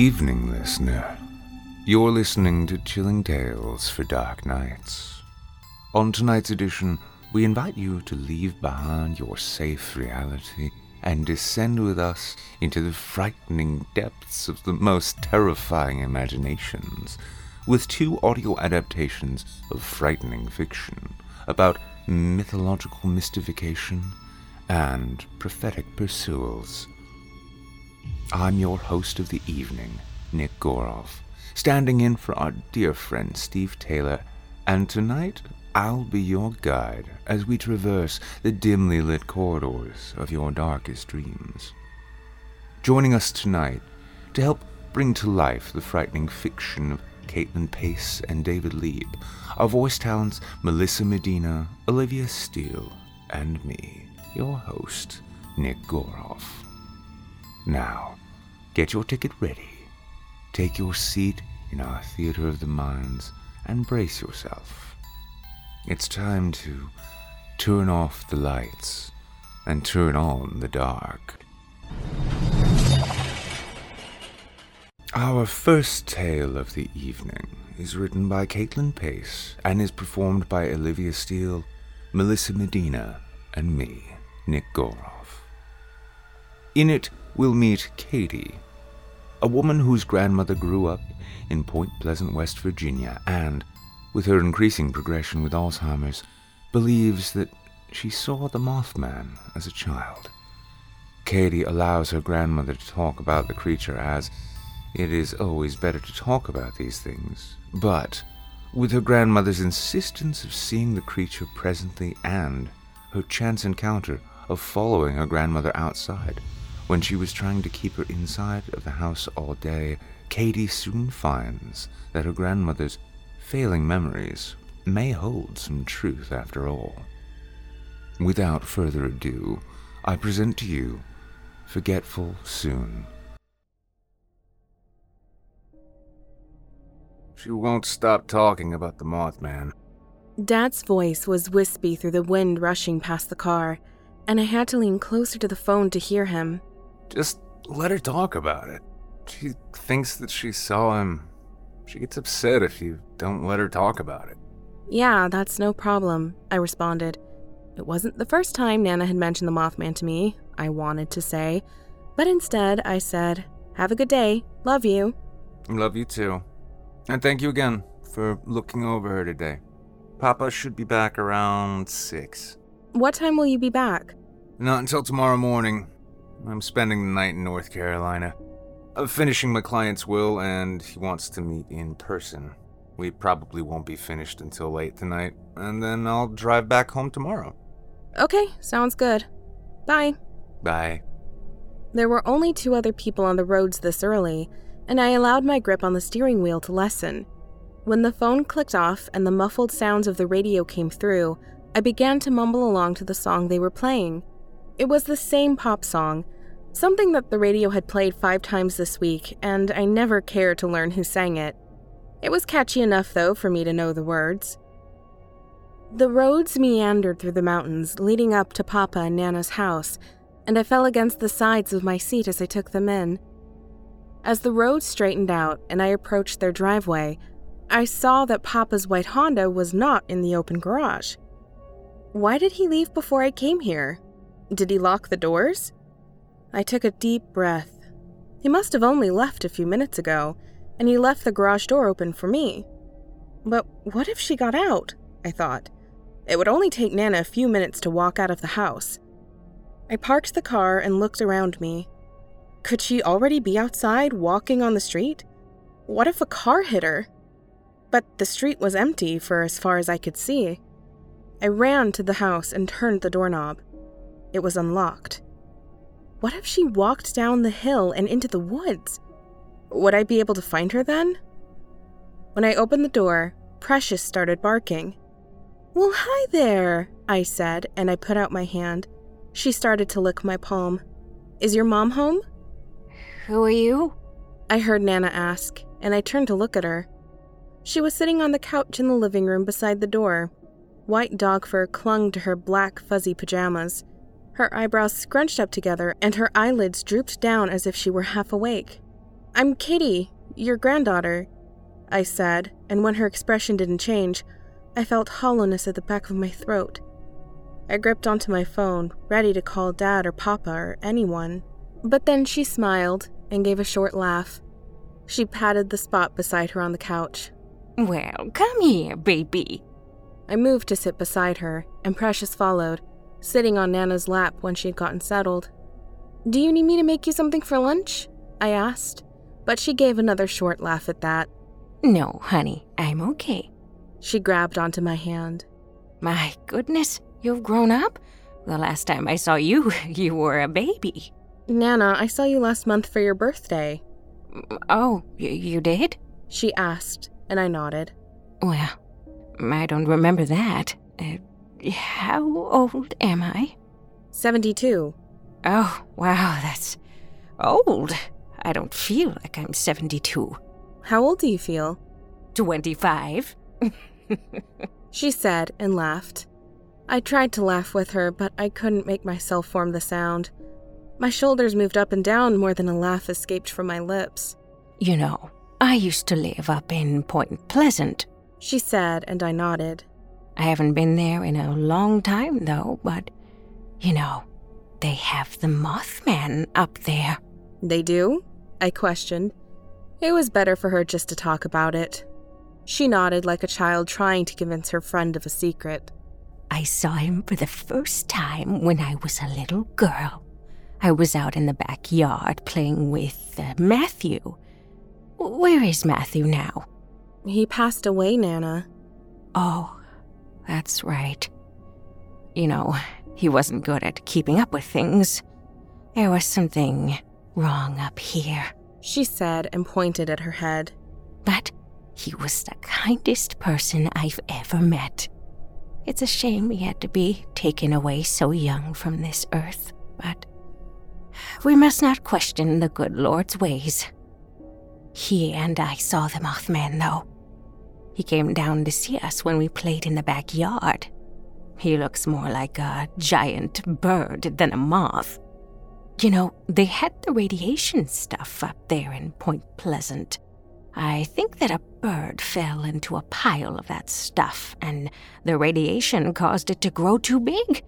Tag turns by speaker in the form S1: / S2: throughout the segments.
S1: evening, listener. You're listening to Chilling Tales for Dark Nights. On tonight's edition, we invite you to leave behind your safe reality and descend with us into the frightening depths of the most terrifying imaginations with two audio adaptations of frightening fiction about mythological mystification and prophetic pursuals. I'm your host of the evening, Nick Goroff, standing in for our dear friend Steve Taylor, and tonight I'll be your guide as we traverse the dimly lit corridors of your darkest dreams. Joining us tonight to help bring to life the frightening fiction of Caitlin Pace and David Lieb are voice talents Melissa Medina, Olivia Steele, and me, your host, Nick Goroff. Now, get your ticket ready, take your seat in our theater of the minds, and brace yourself. It's time to turn off the lights and turn on the dark. Our first tale of the evening is written by Caitlin Pace and is performed by Olivia Steele, Melissa Medina, and me, Nick Goroff. In it, we'll meet Katie, a woman whose grandmother grew up in Point Pleasant, West Virginia, and, with her increasing progression with Alzheimer's, believes that she saw the Mothman as a child. Katie allows her grandmother to talk about the creature as it is always better to talk about these things, but with her grandmother's insistence of seeing the creature presently and her chance encounter of following her grandmother outside when she was trying to keep her inside of the house all day, Katie soon finds that her grandmother's failing memories may hold some truth after all. Without further ado, I present to you Forgetful Soon. She won't stop talking about the Mothman.
S2: Dad's voice was wispy through the wind rushing past the car, and I had to lean closer to the phone to hear him.
S1: Just let her talk about it. She thinks that she saw him. She gets upset if you don't let her talk about it.
S2: Yeah, that's no problem, I responded. It wasn't the first time Nana had mentioned the Mothman to me, I wanted to say, but instead I said, Have a good day, love you.
S1: Love you too. And thank you again for looking over her today. Papa should be back around 6.
S2: What time will you be back?
S1: Not until tomorrow morning. I'm spending the night in North Carolina. I'm finishing my client's will, and he wants to meet in person. We probably won't be finished until late tonight, and then I'll drive back home tomorrow.
S2: Okay, sounds good. Bye.
S1: Bye.
S2: There were only two other people on the roads this early, and I allowed my grip on the steering wheel to lessen. When the phone clicked off and the muffled sounds of the radio came through, I began to mumble along to the song they were playing. It was the same pop song, something that the radio had played five times this week, and I never cared to learn who sang it. It was catchy enough, though, for me to know the words. The roads meandered through the mountains, leading up to Papa and Nana's house, and I fell against the sides of my seat as I took them in. As the road straightened out and I approached their driveway, I saw that Papa's white Honda was not in the open garage. Why did he leave before I came here? Did he lock the doors? I took a deep breath. He must have only left a few minutes ago, and he left the garage door open for me. But what if she got out? I thought. It would only take Nana a few minutes to walk out of the house. I parked the car and looked around me. Could she already be outside walking on the street? What if a car hit her? But the street was empty for as far as I could see. I ran to the house and turned the doorknob. It was unlocked. What if she walked down the hill and into the woods? Would I be able to find her then? When I opened the door, Precious started barking. Well, hi there, I said, and I put out my hand. She started to lick my palm. Is your mom home?
S3: Who are you?
S2: I heard Nana ask, and I turned to look at her. She was sitting on the couch in the living room beside the door. White dog fur clung to her black, fuzzy pajamas. Her eyebrows scrunched up together, and her eyelids drooped down as if she were half awake. I'm Katie, your granddaughter, I said, and when her expression didn't change, I felt hollowness at the back of my throat. I gripped onto my phone, ready to call Dad or Papa or anyone. But then she smiled and gave a short laugh. She patted the spot beside her on the couch.
S3: Well, come here, baby.
S2: I moved to sit beside her, and Precious followed, sitting on Nana's lap when she had gotten settled. Do you need me to make you something for lunch? I asked, but she gave another short laugh at that.
S3: No, honey, I'm okay.
S2: She grabbed onto my hand.
S3: My goodness, you've grown up? The last time I saw you, you were a baby.
S2: Nana, I saw you last month for your birthday.
S3: Oh, you did?
S2: She asked, and I nodded.
S3: Well, I don't remember that. Uh, how old am I?
S2: 72.
S3: Oh, wow, that's old. I don't feel like I'm 72.
S2: How old do you feel?
S3: 25.
S2: She said and laughed. I tried to laugh with her, but I couldn't make myself form the sound. My shoulders moved up and down more than a laugh escaped from my lips.
S3: You know, I used to live up in Point Pleasant.
S2: She said, and I nodded.
S3: I haven't been there in a long time, though, but, you know, they have the Mothman up there.
S2: They do? I questioned. It was better for her just to talk about it. She nodded like a child trying to convince her friend of a secret.
S3: I saw him for the first time when I was a little girl. I was out in the backyard playing with uh, Matthew. Where is Matthew now?
S2: He passed away, Nana.
S3: Oh, that's right. You know, he wasn't good at keeping up with things. There was something wrong up here.
S2: she said and pointed at her head.
S3: But he was the kindest person I've ever met. It's a shame he had to be taken away so young from this earth, but we must not question the good Lord's ways. He and I saw the Mothman, though. He came down to see us when we played in the backyard. He looks more like a giant bird than a moth. You know, they had the radiation stuff up there in Point Pleasant. I think that a bird fell into a pile of that stuff, and the radiation caused it to grow too big.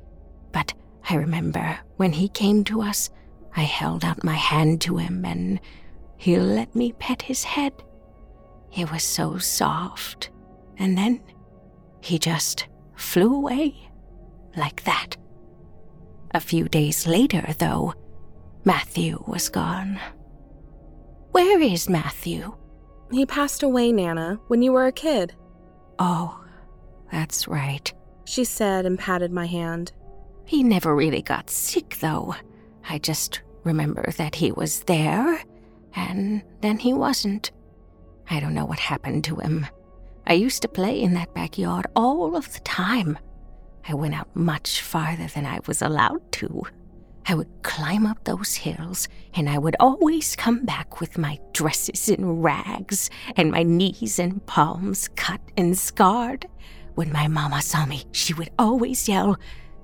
S3: But I remember when he came to us, I held out my hand to him and he let me pet his head. It was so soft. And then he just flew away like that. A few days later, though, Matthew was gone. Where is Matthew?
S2: He passed away, Nana, when you were a kid.
S3: Oh, that's right,
S2: she said and patted my hand.
S3: He never really got sick, though. I just remember that he was there, and then he wasn't. I don't know what happened to him. I used to play in that backyard all of the time. I went out much farther than I was allowed to. I would climb up those hills, and I would always come back with my dresses in rags and my knees and palms cut and scarred. When my mama saw me, she would always yell.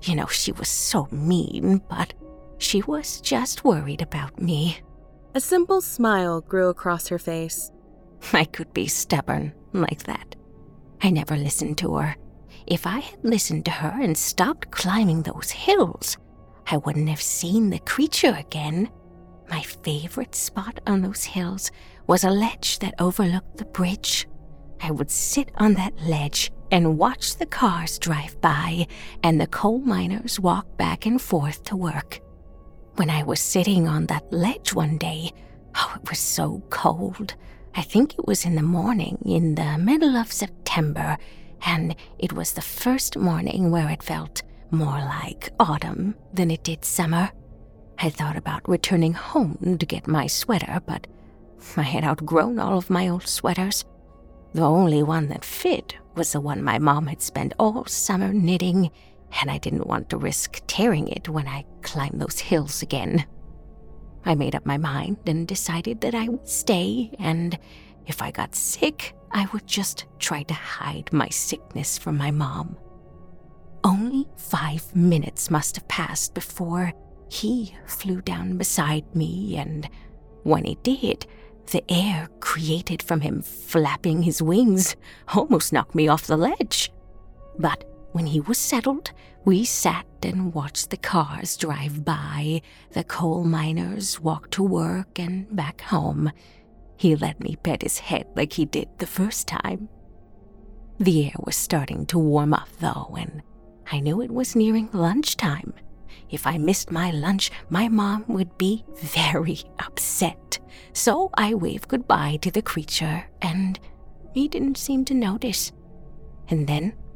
S3: You know, she was so mean, but she was just worried about me.
S2: A simple smile grew across her face.
S3: I could be stubborn like that. I never listened to her. If I had listened to her and stopped climbing those hills, I wouldn't have seen the creature again. My favorite spot on those hills was a ledge that overlooked the bridge. I would sit on that ledge and watch the cars drive by and the coal miners walk back and forth to work. When I was sitting on that ledge one day, oh, it was so cold. I think it was in the morning, in the middle of September, and it was the first morning where it felt more like autumn than it did summer. I thought about returning home to get my sweater, but I had outgrown all of my old sweaters. The only one that fit was the one my mom had spent all summer knitting, and I didn't want to risk tearing it when I climbed those hills again. I made up my mind and decided that I would stay, and if I got sick, I would just try to hide my sickness from my mom. Only five minutes must have passed before he flew down beside me, and when he did, the air created from him flapping his wings almost knocked me off the ledge. But when he was settled, we sat and watched the cars drive by, the coal miners walk to work and back home. He let me pet his head like he did the first time. The air was starting to warm up, though, and I knew it was nearing lunchtime. If I missed my lunch, my mom would be very upset. So I waved goodbye to the creature, and he didn't seem to notice. And then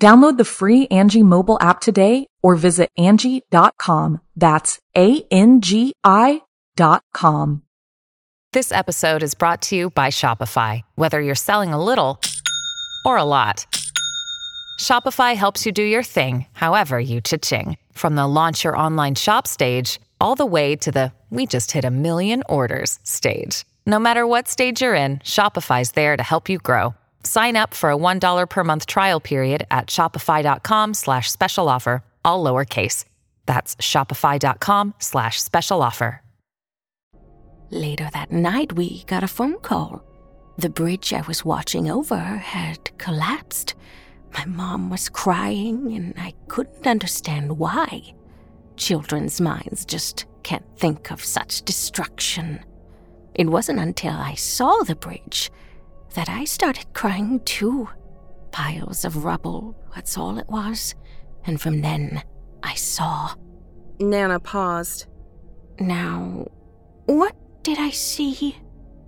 S4: Download the free Angi mobile app today or visit Angi.com. That's A-N-G-I dot com.
S5: This episode is brought to you by Shopify. Whether you're selling a little or a lot, Shopify helps you do your thing, however you cha-ching. From the launch your online shop stage, all the way to the we just hit a million orders stage. No matter what stage you're in, Shopify's there to help you grow. Sign up for a $1 per month trial period at shopify.com slash special offer, all lowercase. That's shopify.com slash special offer.
S3: Later that night, we got a phone call. The bridge I was watching over had collapsed. My mom was crying, and I couldn't understand why. Children's minds just can't think of such destruction. It wasn't until I saw the bridge that I started crying too. Piles of rubble, that's all it was. And from then, I saw.
S2: Nana paused.
S3: Now, what did I see?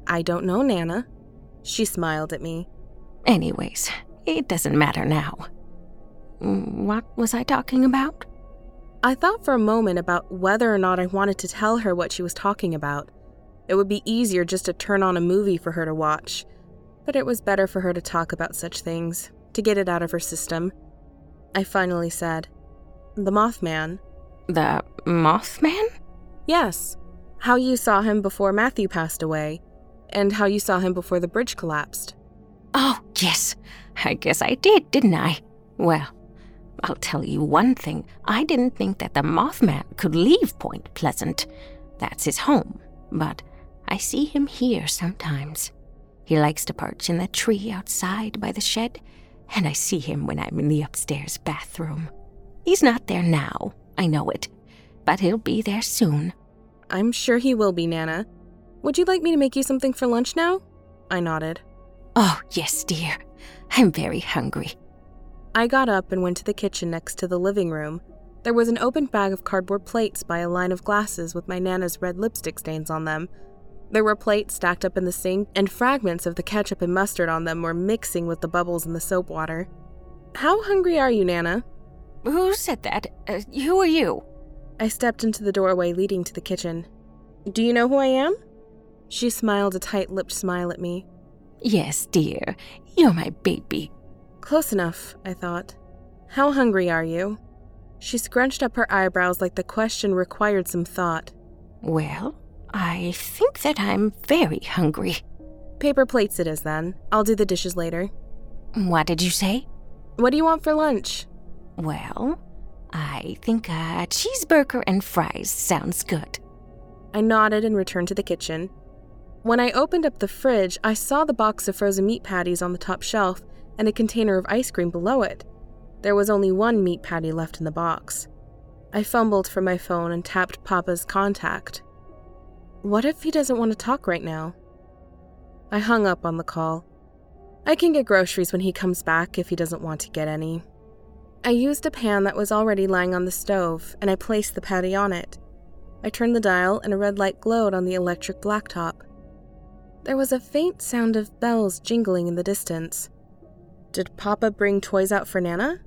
S2: I don't know, Nana. She smiled at me.
S3: Anyways, it doesn't matter now. What was I talking about?
S2: I thought for a moment about whether or not I wanted to tell her what she was talking about. It would be easier just to turn on a movie for her to watch but it was better for her to talk about such things, to get it out of her system. I finally said, The Mothman.
S3: The Mothman?
S2: Yes. How you saw him before Matthew passed away, and how you saw him before the bridge collapsed.
S3: Oh, yes. I guess I did, didn't I? Well, I'll tell you one thing. I didn't think that the Mothman could leave Point Pleasant. That's his home. But I see him here sometimes. He likes to perch in the tree outside by the shed, and I see him when I'm in the upstairs bathroom. He's not there now, I know it, but he'll be there soon.
S2: I'm sure he will be, Nana. Would you like me to make you something for lunch now? I nodded.
S3: Oh, yes, dear. I'm very hungry.
S2: I got up and went to the kitchen next to the living room. There was an open bag of cardboard plates by a line of glasses with my Nana's red lipstick stains on them. There were plates stacked up in the sink, and fragments of the ketchup and mustard on them were mixing with the bubbles in the soap water. How hungry are you, Nana?
S3: Who said that? Uh, who are you?
S2: I stepped into the doorway leading to the kitchen. Do you know who I am? She smiled a tight lipped smile at me.
S3: Yes, dear. You're my baby.
S2: Close enough, I thought. How hungry are you? She scrunched up her eyebrows like the question required some thought.
S3: Well, I think that I'm very hungry.
S2: Paper plates it is then. I'll do the dishes later.
S3: What did you say?
S2: What do you want for lunch?
S3: Well, I think a cheeseburger and fries sounds good.
S2: I nodded and returned to the kitchen. When I opened up the fridge, I saw the box of frozen meat patties on the top shelf and a container of ice cream below it. There was only one meat patty left in the box. I fumbled for my phone and tapped Papa's contact. What if he doesn't want to talk right now? I hung up on the call. I can get groceries when he comes back if he doesn't want to get any. I used a pan that was already lying on the stove and I placed the patty on it. I turned the dial and a red light glowed on the electric blacktop. There was a faint sound of bells jingling in the distance. Did Papa bring toys out for Nana?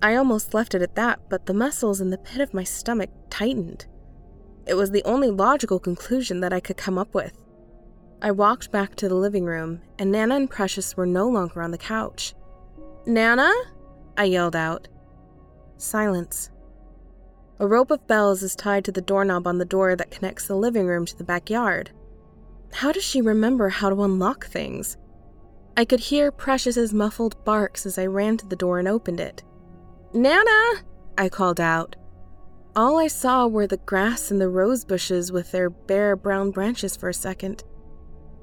S2: I almost left it at that, but the muscles in the pit of my stomach tightened. It was the only logical conclusion that I could come up with. I walked back to the living room, and Nana and Precious were no longer on the couch. Nana? I yelled out. Silence. A rope of bells is tied to the doorknob on the door that connects the living room to the backyard. How does she remember how to unlock things? I could hear Precious's muffled barks as I ran to the door and opened it. Nana! I called out. All I saw were the grass and the rose bushes with their bare brown branches for a second.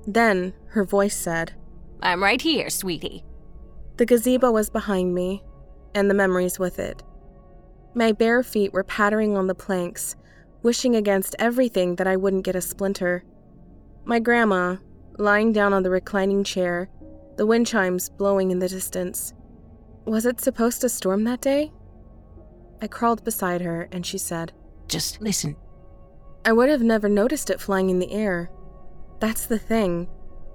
S2: Then her voice said,
S3: I'm right here, sweetie.
S2: The gazebo was behind me, and the memories with it. My bare feet were pattering on the planks, wishing against everything that I wouldn't get a splinter. My grandma, lying down on the reclining chair, the wind chimes blowing in the distance. Was it supposed to storm that day? I crawled beside her and she said,
S3: Just listen.
S2: I would have never noticed it flying in the air. That's the thing.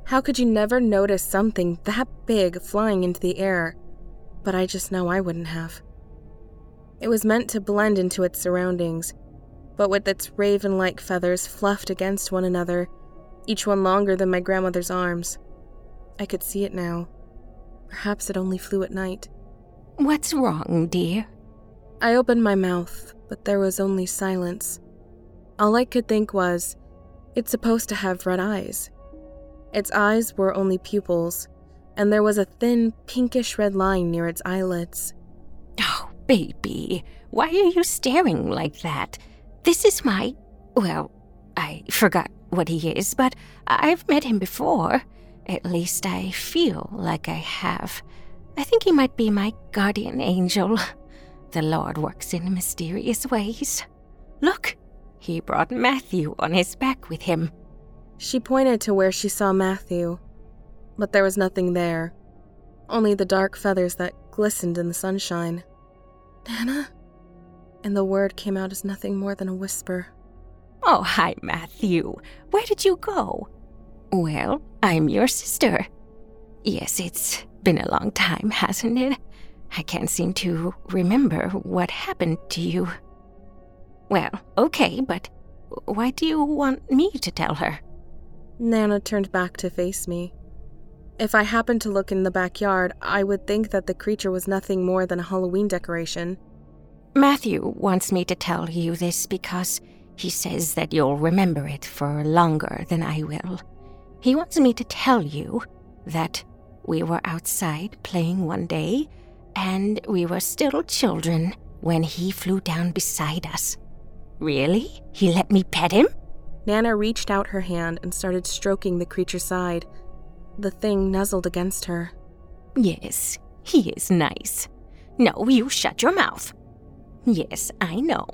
S2: How could you never notice something that big flying into the air? But I just know I wouldn't have. It was meant to blend into its surroundings, but with its raven like feathers fluffed against one another, each one longer than my grandmother's arms. I could see it now. Perhaps it only flew at night.
S3: What's wrong, dear?
S2: I opened my mouth, but there was only silence. All I could think was, it's supposed to have red eyes. Its eyes were only pupils, and there was a thin, pinkish red line near its eyelids.
S3: Oh, baby, why are you staring like that? This is my. Well, I forgot what he is, but I've met him before. At least I feel like I have. I think he might be my guardian angel. The Lord works in mysterious ways. Look, he brought Matthew on his back with him.
S2: She pointed to where she saw Matthew, but there was nothing there. Only the dark feathers that glistened in the sunshine. Nana? And the word came out as nothing more than a whisper.
S3: Oh, hi, Matthew. Where did you go? Well, I'm your sister. Yes, it's been a long time, hasn't it? I can't seem to remember what happened to you. Well, okay, but why do you want me to tell her?
S2: Nana turned back to face me. If I happened to look in the backyard, I would think that the creature was nothing more than a Halloween decoration.
S3: Matthew wants me to tell you this because he says that you'll remember it for longer than I will. He wants me to tell you that we were outside playing one day and we were still children when he flew down beside us. Really? He let me pet him?
S2: Nana reached out her hand and started stroking the creature's side. The thing nuzzled against her.
S3: Yes, he is nice. No, you shut your mouth. Yes, I know.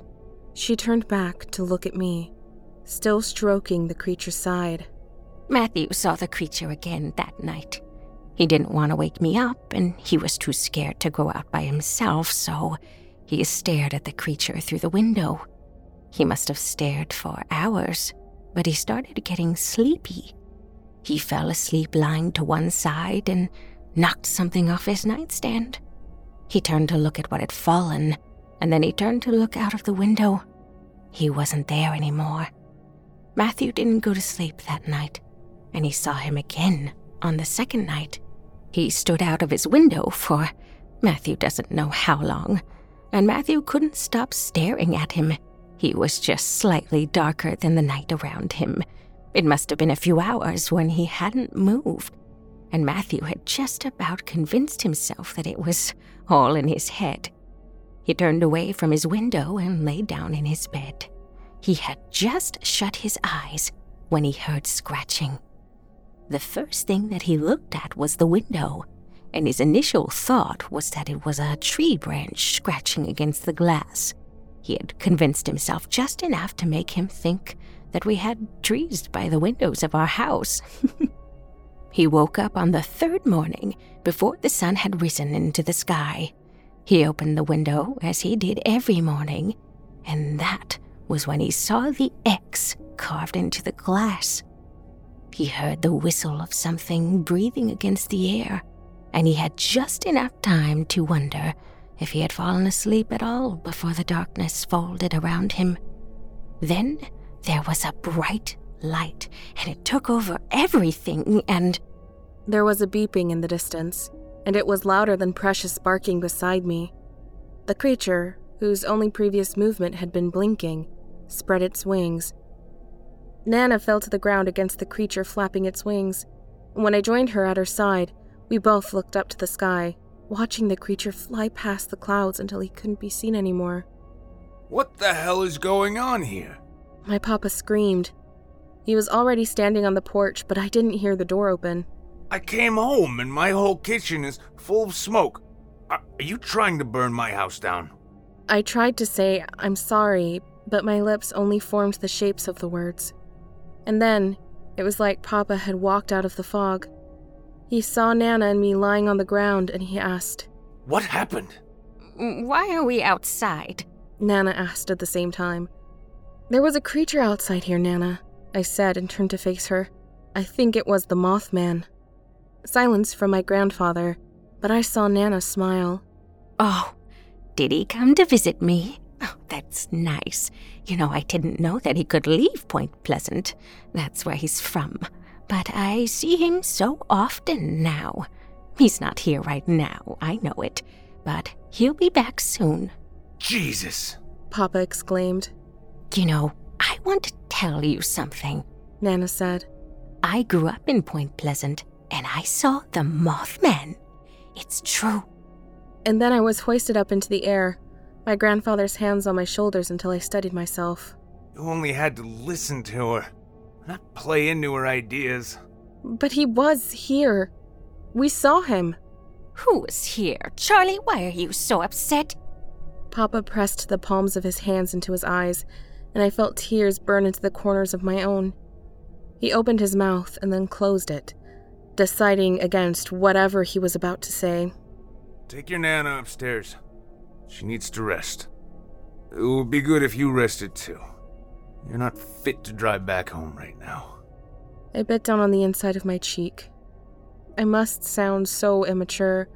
S2: She turned back to look at me, still stroking the creature's side.
S3: Matthew saw the creature again that night. He didn't want to wake me up, and he was too scared to go out by himself, so he stared at the creature through the window. He must have stared for hours, but he started getting sleepy. He fell asleep lying to one side and knocked something off his nightstand. He turned to look at what had fallen, and then he turned to look out of the window. He wasn't there anymore. Matthew didn't go to sleep that night, and he saw him again on the second night. He stood out of his window for Matthew doesn't know how long, and Matthew couldn't stop staring at him. He was just slightly darker than the night around him. It must have been a few hours when he hadn't moved, and Matthew had just about convinced himself that it was all in his head. He turned away from his window and lay down in his bed. He had just shut his eyes when he heard scratching. The first thing that he looked at was the window, and his initial thought was that it was a tree branch scratching against the glass. He had convinced himself just enough to make him think that we had trees by the windows of our house. he woke up on the third morning before the sun had risen into the sky. He opened the window as he did every morning, and that was when he saw the X carved into the glass. He heard the whistle of something breathing against the air, and he had just enough time to wonder if he had fallen asleep at all before the darkness folded around him. Then there was a bright light, and it took over everything, and.
S2: There was a beeping in the distance, and it was louder than Precious barking beside me. The creature, whose only previous movement had been blinking, spread its wings Nana fell to the ground against the creature flapping its wings. When I joined her at her side, we both looked up to the sky, watching the creature fly past the clouds until he couldn't be seen anymore.
S6: What the hell is going on here?
S2: My papa screamed. He was already standing on the porch, but I didn't hear the door open.
S6: I came home and my whole kitchen is full of smoke. Are you trying to burn my house down?
S2: I tried to say, I'm sorry, but my lips only formed the shapes of the words. And then, it was like Papa had walked out of the fog. He saw Nana and me lying on the ground and he asked,
S6: What happened?
S3: Mm, why are we outside?
S2: Nana asked at the same time. There was a creature outside here, Nana, I said and turned to face her. I think it was the Mothman. Silence from my grandfather, but I saw Nana smile.
S3: Oh, did he come to visit me? Oh, that's nice. You know, I didn't know that he could leave Point Pleasant. That's where he's from. But I see him so often now. He's not here right now, I know it. But he'll be back soon.
S6: Jesus!
S2: Papa exclaimed.
S3: You know, I want to tell you something,
S2: Nana said.
S3: I grew up in Point Pleasant, and I saw the Mothman. It's true.
S2: And then I was hoisted up into the air, my grandfather's hands on my shoulders until I steadied myself.
S6: You only had to listen to her, not play into her ideas.
S2: But he was here. We saw him.
S3: Who was here? Charlie, why are you so upset?
S2: Papa pressed the palms of his hands into his eyes, and I felt tears burn into the corners of my own. He opened his mouth and then closed it, deciding against whatever he was about to say.
S6: Take your Nana upstairs. She needs to rest. It would be good if you rested too. You're not fit to drive back home right now.
S2: I bit down on the inside of my cheek. I must sound so immature.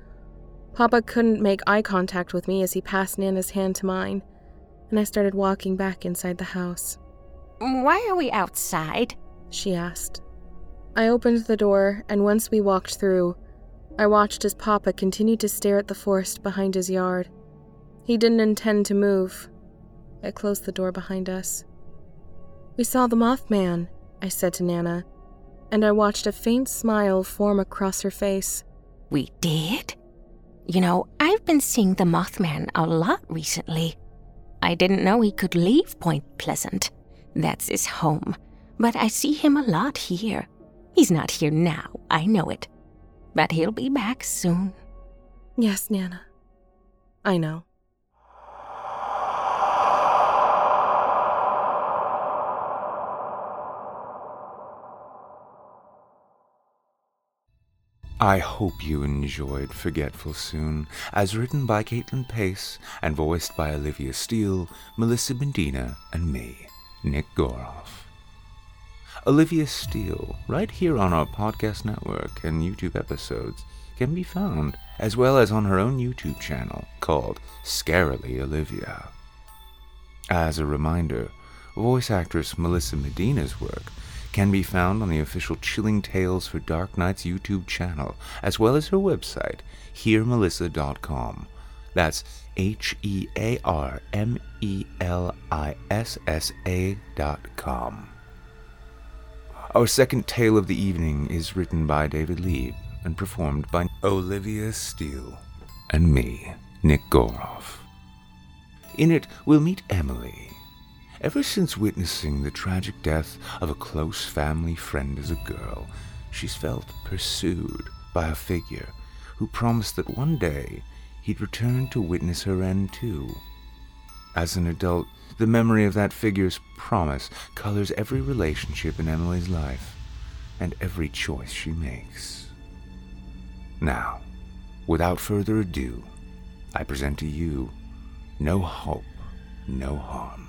S2: Papa couldn't make eye contact with me as he passed Nana's hand to mine, and I started walking back inside the house.
S3: Why are we outside?
S2: She asked. I opened the door, and once we walked through, I watched as Papa continued to stare at the forest behind his yard. He didn't intend to move. I closed the door behind us. We saw the Mothman, I said to Nana, and I watched a faint smile form across her face.
S3: We did? You know, I've been seeing the Mothman a lot recently. I didn't know he could leave Point Pleasant. That's his home. But I see him a lot here. He's not here now, I know it. But he'll be back soon.
S2: Yes, Nana. I know.
S1: I hope you enjoyed Forgetful Soon, as written by Caitlin Pace and voiced by Olivia Steele, Melissa Medina, and me, Nick Goroff. Olivia Steele, right here on our podcast network and YouTube episodes, can be found, as well as on her own YouTube channel called Scarily Olivia. As a reminder, voice actress Melissa Medina's work can be found on the official Chilling Tales for Dark Nights YouTube channel, as well as her website, hearmelissa.com. That's H E A R M E L I S S A dot com. Our second tale of the evening is written by David Lieb and performed by Olivia Steele and me, Nick Goroff. In it, we'll meet Emily, Ever since witnessing the tragic death of a close family friend as a girl, she's felt pursued by a figure who promised that one day he'd return to witness her end too. As an adult, the memory of that figure's promise colors every relationship in Emily's life and every choice she makes. Now, without further ado, I present to you No Hope, No Harm.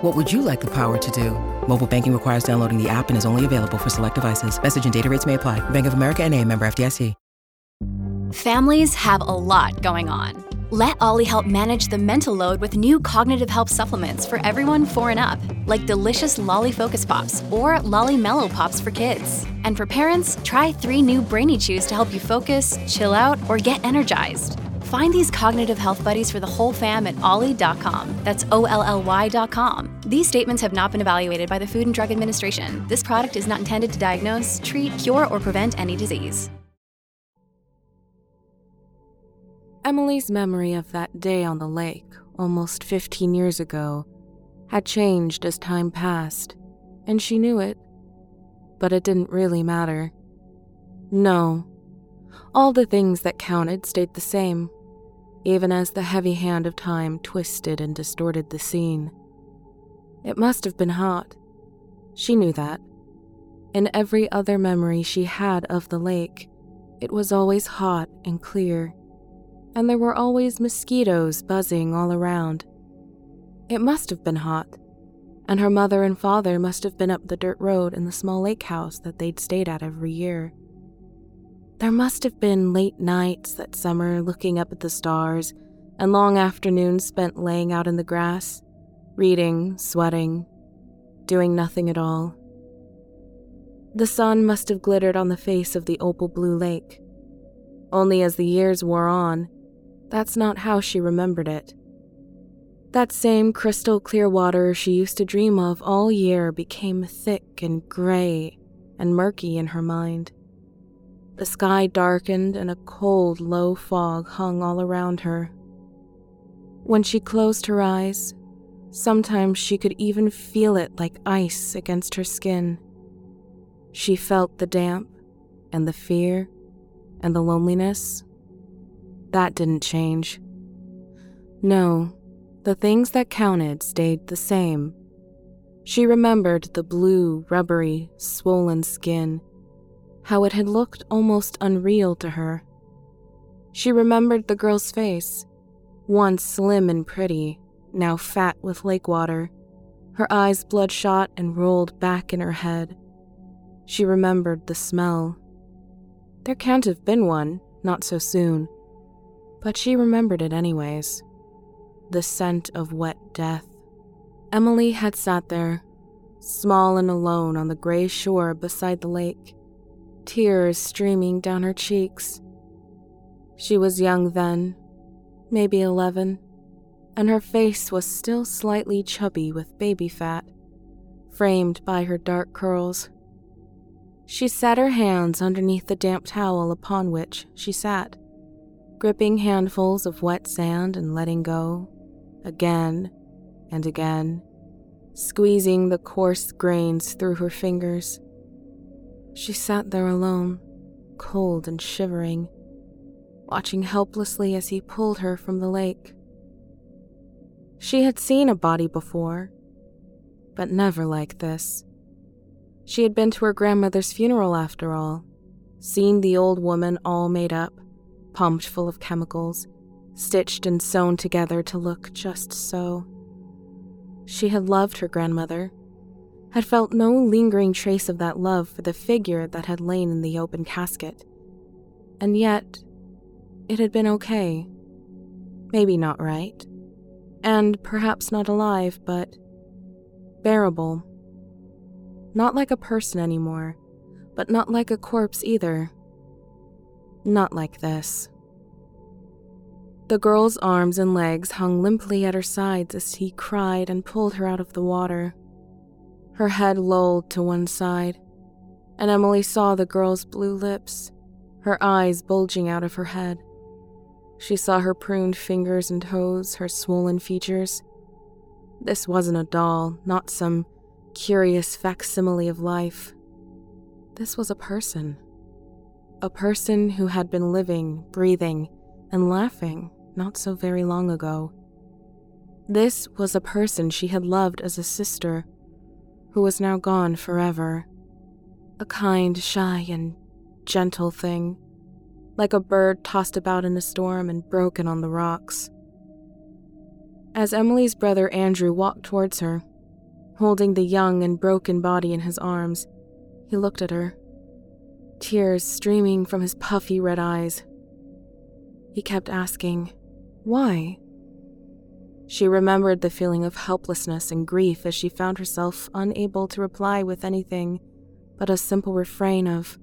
S7: What would you like the power to do? Mobile banking requires downloading the app and is only available for select devices. Message and data rates may apply. Bank of America and a member FDIC.
S8: Families have a lot going on. Let OLLY help manage the mental load with new cognitive help supplements for everyone four and up, like delicious Lolly Focus Pops or Lolly Mellow Pops for kids. And for parents, try three new Brainy Chews to help you focus, chill out, or get energized. Find these cognitive health buddies for the whole fam at olly.com. That's O L L Y.com. These statements have not been evaluated by the Food and Drug Administration. This product is not intended to diagnose, treat, cure, or prevent any disease.
S2: Emily's memory of that day on the lake, almost 15 years ago, had changed as time passed, and she knew it. But it didn't really matter. No. All the things that counted stayed the same, even as the heavy hand of time twisted and distorted the scene. It must have been hot. She knew that. In every other memory she had of the lake, it was always hot and clear and there were always mosquitoes buzzing all around. It must have been hot, and her mother and father must have been up the dirt road in the small lake house that they'd stayed at every year. There must have been late nights that summer looking up at the stars, and long afternoons spent laying out in the grass, reading, sweating, doing nothing at all. The sun must have glittered on the face of the opal blue lake. Only as the years wore on, that's not how she remembered it. That same crystal clear water she used to dream of all year became thick and gray and murky in her mind. The sky darkened and a cold, low fog hung all around her. When she closed her eyes, sometimes she could even feel it like ice against her skin. She felt the damp and the fear and the loneliness. That didn't change. No, the things that counted stayed the same. She remembered the blue, rubbery, swollen skin, how it had looked almost unreal to her. She remembered the girl's face, once slim and pretty, now fat with lake water, her eyes bloodshot and rolled back in her head. She remembered the smell. There can't have been one, not so soon, but she remembered it anyways the scent of wet death. Emily had sat there, small and alone on the gray shore beside the lake, tears streaming down her cheeks. She was young then, maybe 11, and her face was still slightly chubby with baby fat, framed by her dark curls. She sat her hands underneath the damp towel upon which she sat, gripping handfuls of wet sand and letting go, again and again, squeezing the coarse grains through her fingers. She sat there alone, cold and shivering, watching helplessly as he pulled her from the lake. She had seen a body before, but never like this. She had been to her grandmother's funeral after all, seen the old woman all made up, pumped full of chemicals, stitched and sewn together to look just so. She had loved her grandmother, had felt no lingering trace of that love for the figure that had lain in the open casket. And yet, it had been okay. Maybe not right. And perhaps not alive, but bearable. Not like a person anymore, but not like a corpse either. Not like this. The girl's arms and legs hung limply at her sides as he cried and pulled her out of the water. Her head lolled to one side, and Emily saw the girl's blue lips, her eyes bulging out of her head. She saw her pruned fingers and toes, her swollen features. This wasn't a doll, not some curious facsimile of life. This was a person. A person who had been living, breathing, and laughing not so very long ago. This was a person she had loved as a sister, who was now gone forever. A kind, shy, and gentle thing, like a bird tossed about in a storm and broken on the rocks. As Emily's brother Andrew walked towards her, holding the young and broken body in his arms, he looked at her, tears streaming from his puffy red eyes. He kept asking, why? She remembered the feeling of helplessness and grief as she found herself unable to reply with anything but a simple refrain of,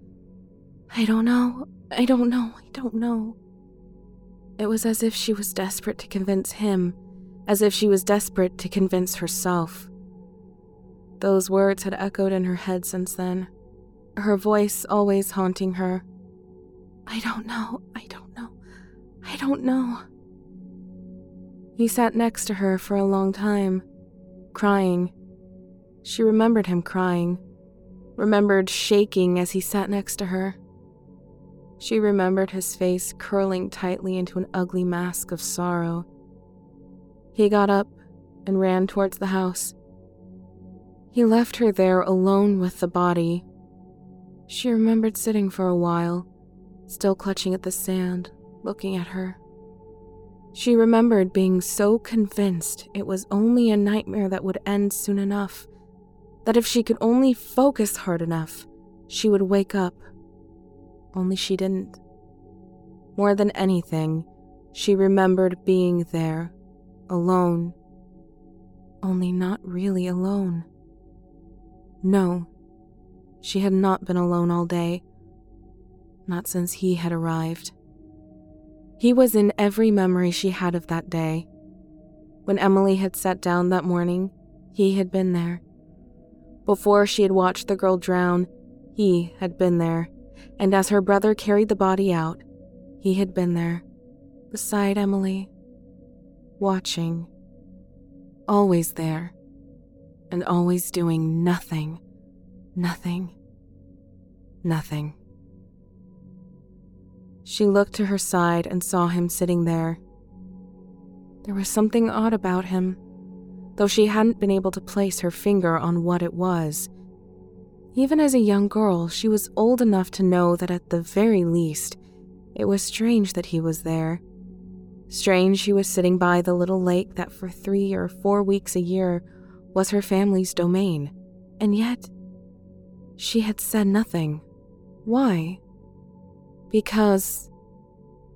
S2: I don't know, I don't know, I don't know. It was as if she was desperate to convince him, as if she was desperate to convince herself. Those words had echoed in her head since then, her voice always haunting her. I don't know, I don't know, I don't know. He sat next to her for a long time, crying. She remembered him crying, remembered shaking as he sat next to her. She remembered his face curling tightly into an ugly mask of sorrow. He got up and ran towards the house. He left her there alone with the body. She remembered sitting for a while, still clutching at the sand, looking at her. She remembered being so convinced it was only a nightmare that would end soon enough, that if she could only focus hard enough, she would wake up. Only she didn't. More than anything, She remembered being there, alone. Only not really alone. No, she had not been alone all day. Not since he had arrived. He was in every memory she had of that day. When Emily had sat down that morning, he had been there. Before she had watched the girl drown, he had been there, and as her brother carried the body out, he had been there, beside Emily, watching, always there, and always doing nothing, nothing, nothing. She looked to her side and saw him sitting there. There was something odd about him, though she hadn't been able to place her finger on what it was. Even as a young girl, she was old enough to know that at the very least, it was strange that he was there. Strange he was sitting by the little lake that for three or four weeks a year was her family's domain, and yet she had said nothing. Why? Because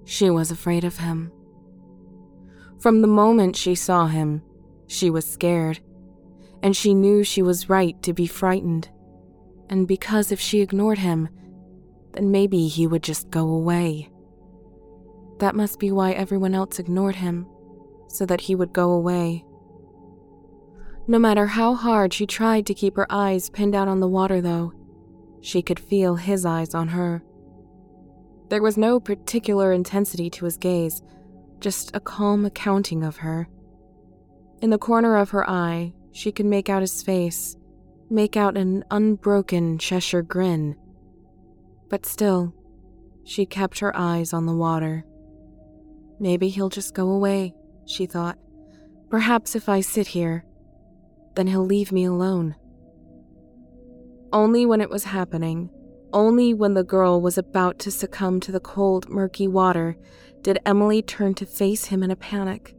S2: she was afraid of him. From the moment she saw him, she was scared, and she knew she was right to be frightened. And because if she ignored him, then maybe he would just go away. That must be why everyone else ignored him, so that he would go away. No matter how hard she tried to keep her eyes pinned out on the water, though, she could feel his eyes on her. There was no particular intensity to his gaze, just a calm accounting of her. In the corner of her eye, she could make out his face, make out an unbroken Cheshire grin. But still, she kept her eyes on the water. Maybe he'll just go away, she thought. Perhaps if I sit here, then he'll leave me alone. Only when it was happening, only when the girl was about to succumb to the cold, murky water did Emily turn to face him in a panic,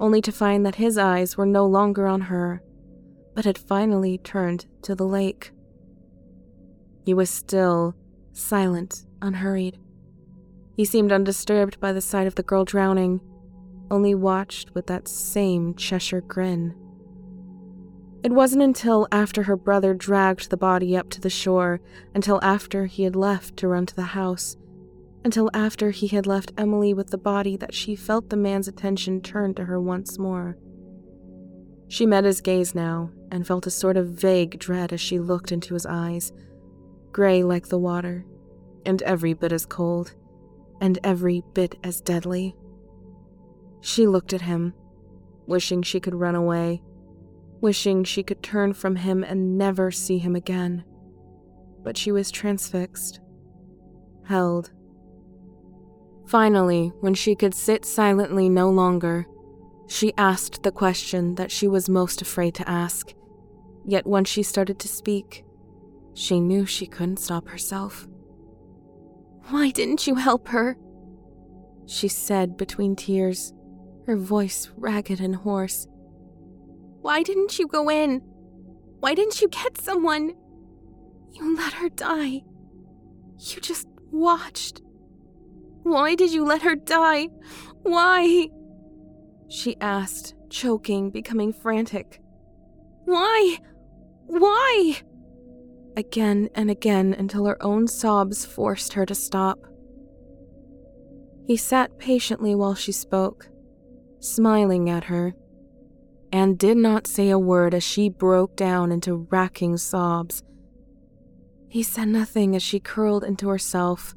S2: only to find that his eyes were no longer on her, but had finally turned to the lake. He was still, silent, unhurried. He seemed undisturbed by the sight of the girl drowning, only watched with that same Cheshire grin. It wasn't until after her brother dragged the body up to the shore, until after he had left to run to the house, until after he had left Emily with the body that she felt the man's attention turn to her once more. She met his gaze now and felt a sort of vague dread as she looked into his eyes, gray like the water, and every bit as cold, and every bit as deadly. She looked at him, wishing she could run away wishing she could turn from him and never see him again. But she was transfixed, held. Finally, when she could sit silently no longer, she asked the question that she was most afraid to ask. Yet once she started to speak, she knew she couldn't stop herself. Why didn't you help her? She said between tears, her voice ragged and hoarse. Why didn't you go in? Why didn't you get someone? You let her die. You just watched. Why did you let her die? Why? She asked, choking, becoming frantic. Why? Why? Again and again until her own sobs forced her to stop. He sat patiently while she spoke, smiling at her and did not say a word as she broke down into racking sobs. He said nothing as she curled into herself,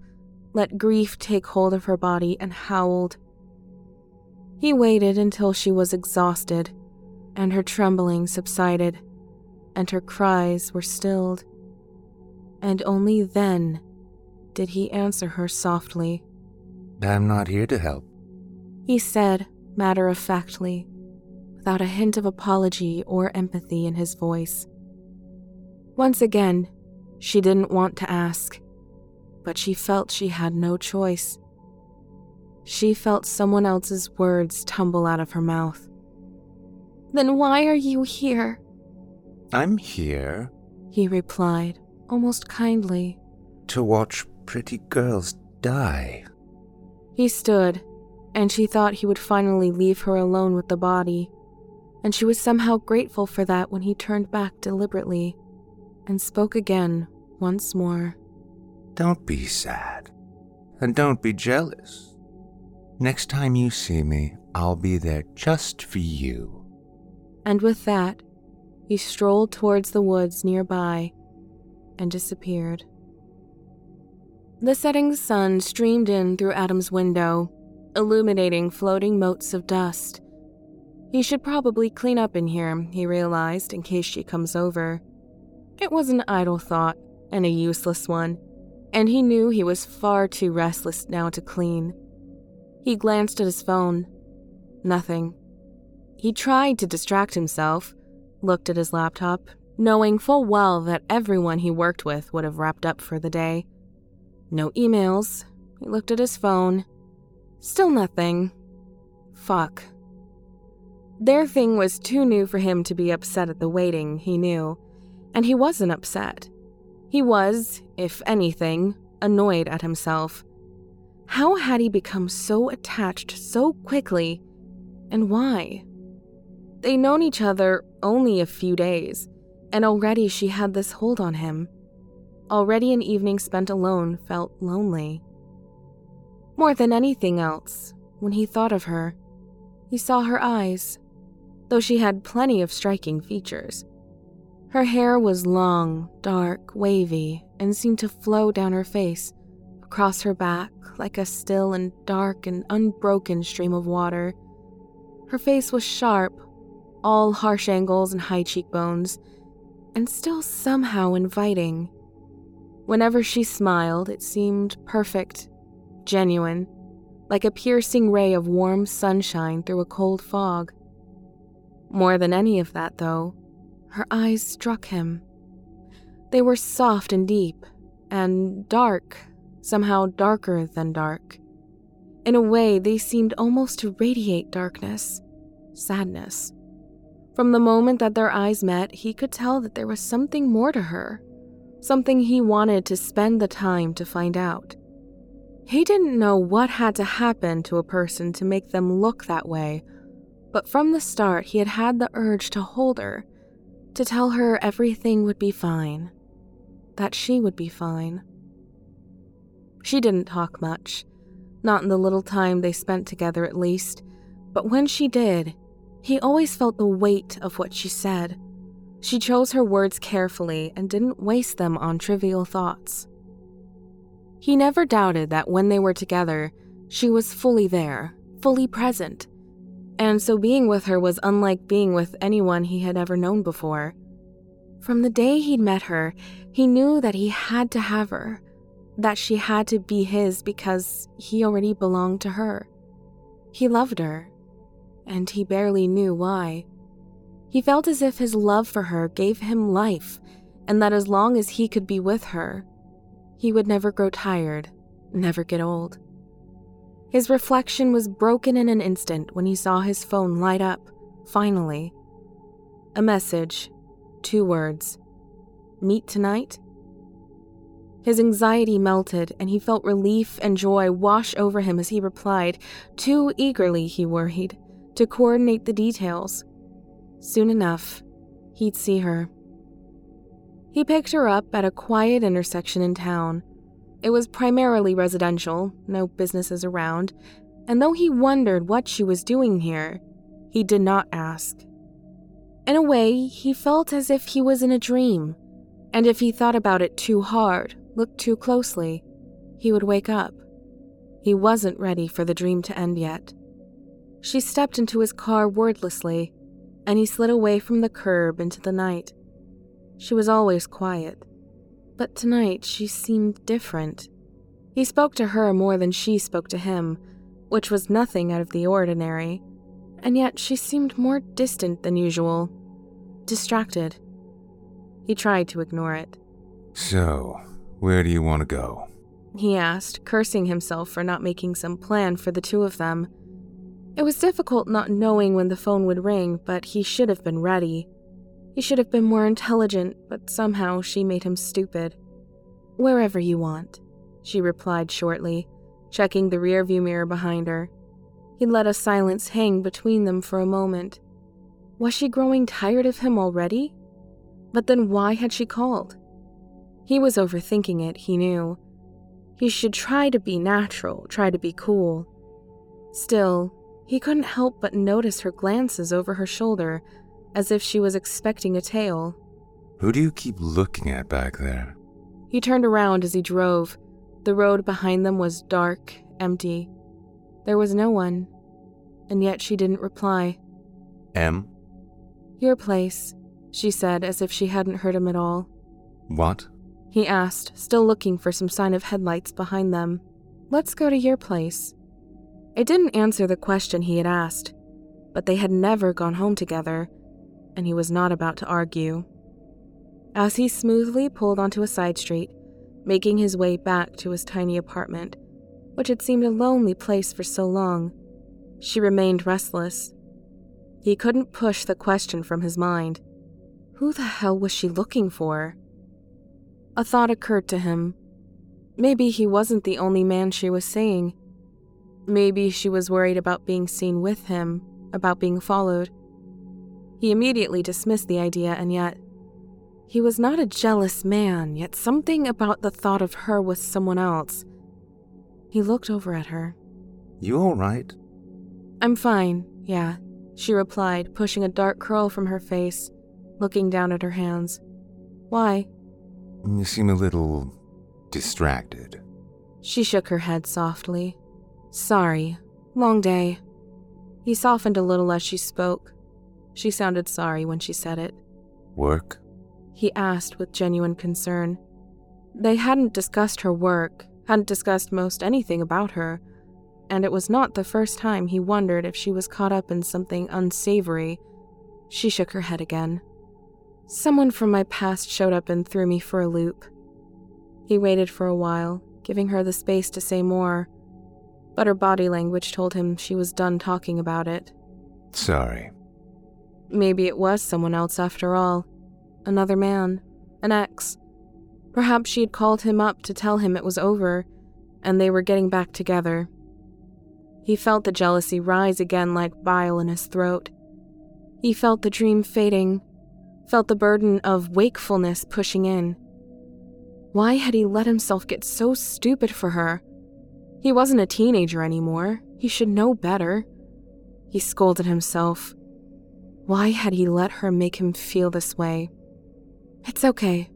S2: let grief take hold of her body, and howled. He waited until she was exhausted, and her trembling subsided, and her cries were stilled. And only then did he answer her softly.
S1: I'm not here to help,
S2: he said matter of factly without a hint of apology or empathy in his voice. Once again, she didn't want to ask, but she felt she had no choice. She felt someone else's words tumble out of her mouth. Then why are you here?
S1: I'm here,
S2: he replied, almost kindly,
S1: to watch pretty girls die.
S2: He stood, and she thought he would finally leave her alone with the body, and she was somehow grateful for that when he turned back deliberately and spoke again once more.
S1: Don't be sad, and don't be jealous. Next time you see me, I'll be there just for you.
S2: And with that, he strolled towards the woods nearby and disappeared. The setting sun streamed in through Adam's window, illuminating floating motes of dust. He should probably clean up in here, he realized, in case she comes over. It was an idle thought, and a useless one, and he knew he was far too restless now to clean. He glanced at his phone. Nothing. He tried to distract himself, looked at his laptop, knowing full well that everyone he worked with would have wrapped up for the day. No emails. He looked at his phone. Still nothing. Fuck. Their thing was too new for him to be upset at the waiting, he knew. And he wasn't upset. He was, if anything, annoyed at himself. How had he become so attached so quickly, and why? They'd known each other only a few days, and already she had this hold on him. Already an evening spent alone felt lonely. More than anything else, when he thought of her, he saw her eyes, though she had plenty of striking features. Her hair was long, dark, wavy, and seemed to flow down her face, across her back, like a still and dark and unbroken stream of water. Her face was sharp, all harsh angles and high cheekbones, and still somehow inviting. Whenever she smiled, it seemed perfect, genuine, like a piercing ray of warm sunshine through a cold fog. More than any of that, though, her eyes struck him. They were soft and deep, and dark, somehow darker than dark. In a way, they seemed almost to radiate darkness, sadness. From the moment that their eyes met, he could tell that there was something more to her, something he wanted to spend the time to find out. He didn't know what had to happen to a person to make them look that way, but from the start he had had the urge to hold her, to tell her everything would be fine, that she would be fine. She didn't talk much, not in the little time they spent together at least, but when she did, he always felt the weight of what she said. She chose her words carefully and didn't waste them on trivial thoughts. He never doubted that when they were together, she was fully there, fully present. And so being with her was unlike being with anyone he had ever known before. From the day he'd met her, he knew that he had to have her, that she had to be his because he already belonged to her. He loved her, and he barely knew why. He felt as if his love for her gave him life, and that as long as he could be with her, he would never grow tired, never get old. His reflection was broken in an instant when he saw his phone light up, finally. A message, two words Meet tonight? His anxiety melted, and he felt relief and joy wash over him as he replied, too eagerly, he worried to coordinate the details. Soon enough, he'd see her. He picked her up at a quiet intersection in town. It was primarily residential, no businesses around, and though he wondered what she was doing here, he did not ask. In a way, he felt as if he was in a dream, and if he thought about it too hard, looked too closely, he would wake up. He wasn't ready for the dream to end yet. She stepped into his car wordlessly, and he slid away from the curb into the night. She was always quiet, but tonight she seemed different. He spoke to her more than she spoke to him, which was nothing out of the ordinary, and yet she seemed more distant than usual, distracted. He tried to ignore it.
S1: So, where do you want to go?
S2: He asked, cursing himself for not making some plan for the two of them. It was difficult not knowing when the phone would ring, but he should have been ready. He should have been more intelligent, but somehow she made him stupid. Wherever you want, she replied shortly, checking the rearview mirror behind her. He let a silence hang between them for a moment. Was she growing tired of him already? But then why had she called? He was overthinking it, he knew. He should try to be natural, try to be cool. Still, he couldn't help but notice her glances over her shoulder as if she was expecting a tail.
S1: Who do you keep looking at back there?
S2: He turned around as he drove. The road behind them was dark, empty. There was no one, and yet she didn't reply.
S1: M?
S2: Your place, she said as if she hadn't heard him at all.
S1: What?
S2: He asked, still looking for some sign of headlights behind them. Let's go to your place. It didn't answer the question he had asked, but they had never gone home together, and he was not about to argue. As he smoothly pulled onto a side street, making his way back to his tiny apartment, which had seemed a lonely place for so long, she remained restless. He couldn't push the question from his mind. Who the hell was she looking for? A thought occurred to him. Maybe he wasn't the only man she was seeing. Maybe she was worried about being seen with him, about being followed. He immediately dismissed the idea, and yet, he was not a jealous man, yet something about the thought of her with someone else. He looked over at her.
S1: You all right?
S2: I'm fine, yeah, she replied, pushing a dark curl from her face, looking down at her hands. Why?
S1: You seem a little distracted.
S2: She shook her head softly. Sorry. Long day. He softened a little as she spoke. She sounded sorry when she said it.
S1: Work?
S2: He asked with genuine concern. They hadn't discussed her work, hadn't discussed most anything about her, and it was not the first time he wondered if she was caught up in something unsavory. She shook her head again. Someone from my past showed up and threw me for a loop. He waited for a while, giving her the space to say more but her body language told him she was done talking about it.
S1: Sorry.
S2: Maybe it was someone else after all. Another man. An ex. Perhaps she had called him up to tell him it was over, and they were getting back together. He felt the jealousy rise again like bile in his throat. He felt the dream fading, felt the burden of wakefulness pushing in. Why had he let himself get so stupid for her? He wasn't a teenager anymore. He should know better. He scolded himself. Why had he let her make him feel this way? It's okay.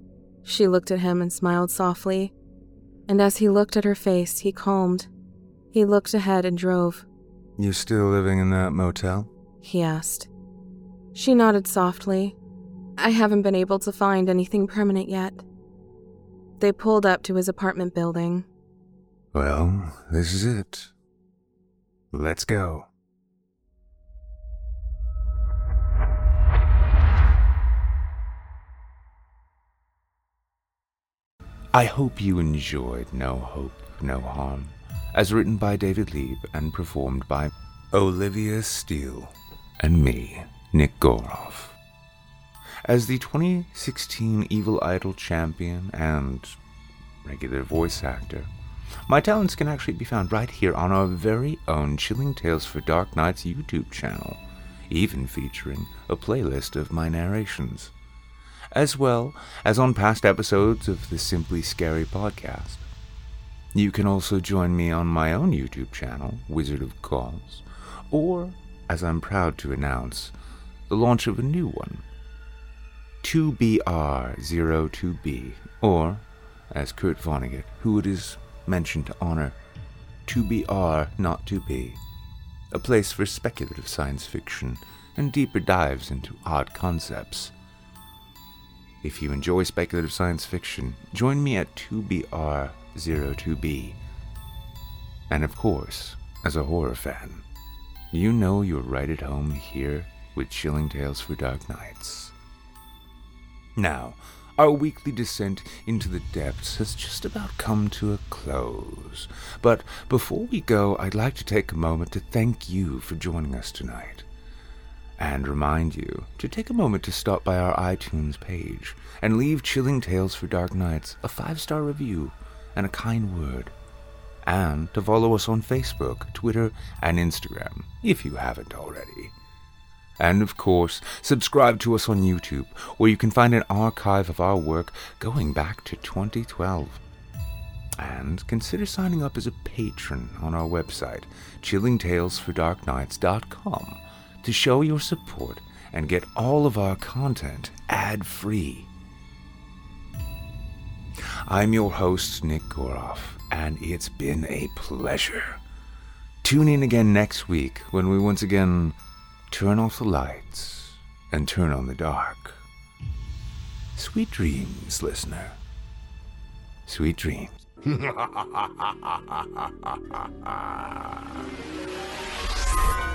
S2: She looked at him and smiled softly. And as he looked at her face, he calmed. He looked ahead and drove.
S1: You still living in that motel?
S2: He asked. She nodded softly. I haven't been able to find anything permanent yet. They pulled up to his apartment building.
S1: Well, this is it. Let's go. I hope you enjoyed No Hope, No Harm, as written by David Lieb and performed by Olivia Steele and me, Nick Goroff. As the 2016 Evil Idol champion and regular voice actor, my talents can actually be found right here on our very own Chilling Tales for Dark Nights YouTube channel, even featuring a playlist of my narrations, as well as on past episodes of the Simply Scary podcast. You can also join me on my own YouTube channel, Wizard of Calls, or, as I'm proud to announce, the launch of a new one, 2BR02B, or, as Kurt Vonnegut, who it is mentioned to honor. 2BR not to be. A place for speculative science fiction and deeper dives into odd concepts. If you enjoy speculative science fiction, join me at 2BR02B. And of course, as a horror fan, you know you're right at home here with Chilling Tales for Dark Nights. Now, our weekly descent into the depths has just about come to a close. But before we go, I'd like to take a moment to thank you for joining us tonight. And remind you to take a moment to stop by our iTunes page and leave Chilling Tales for Dark Nights a five star review and a kind word. and to follow us on Facebook, Twitter, and Instagram, if you haven't already. And of course, subscribe to us on YouTube, where you can find an archive of our work going back to 2012. And consider signing up as a patron on our website, chillingtalesfordarknights.com, to show your support and get all of our content ad free. I'm your host, Nick Goroff, and it's been a pleasure. Tune in again next week when we once again turn off the lights and turn on the dark. Sweet dreams, listener. Sweet dreams.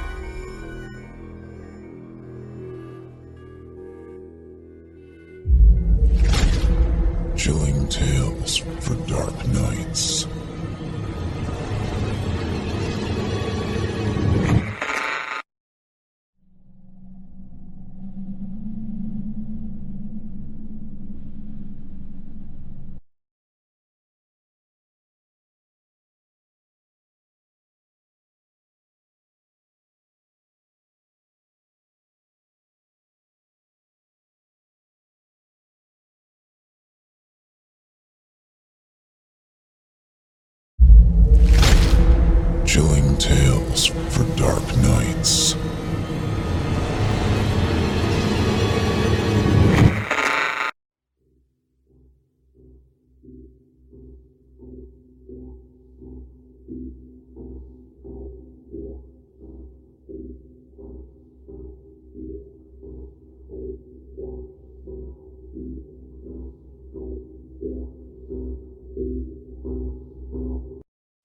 S9: Chilling tales for dark nights.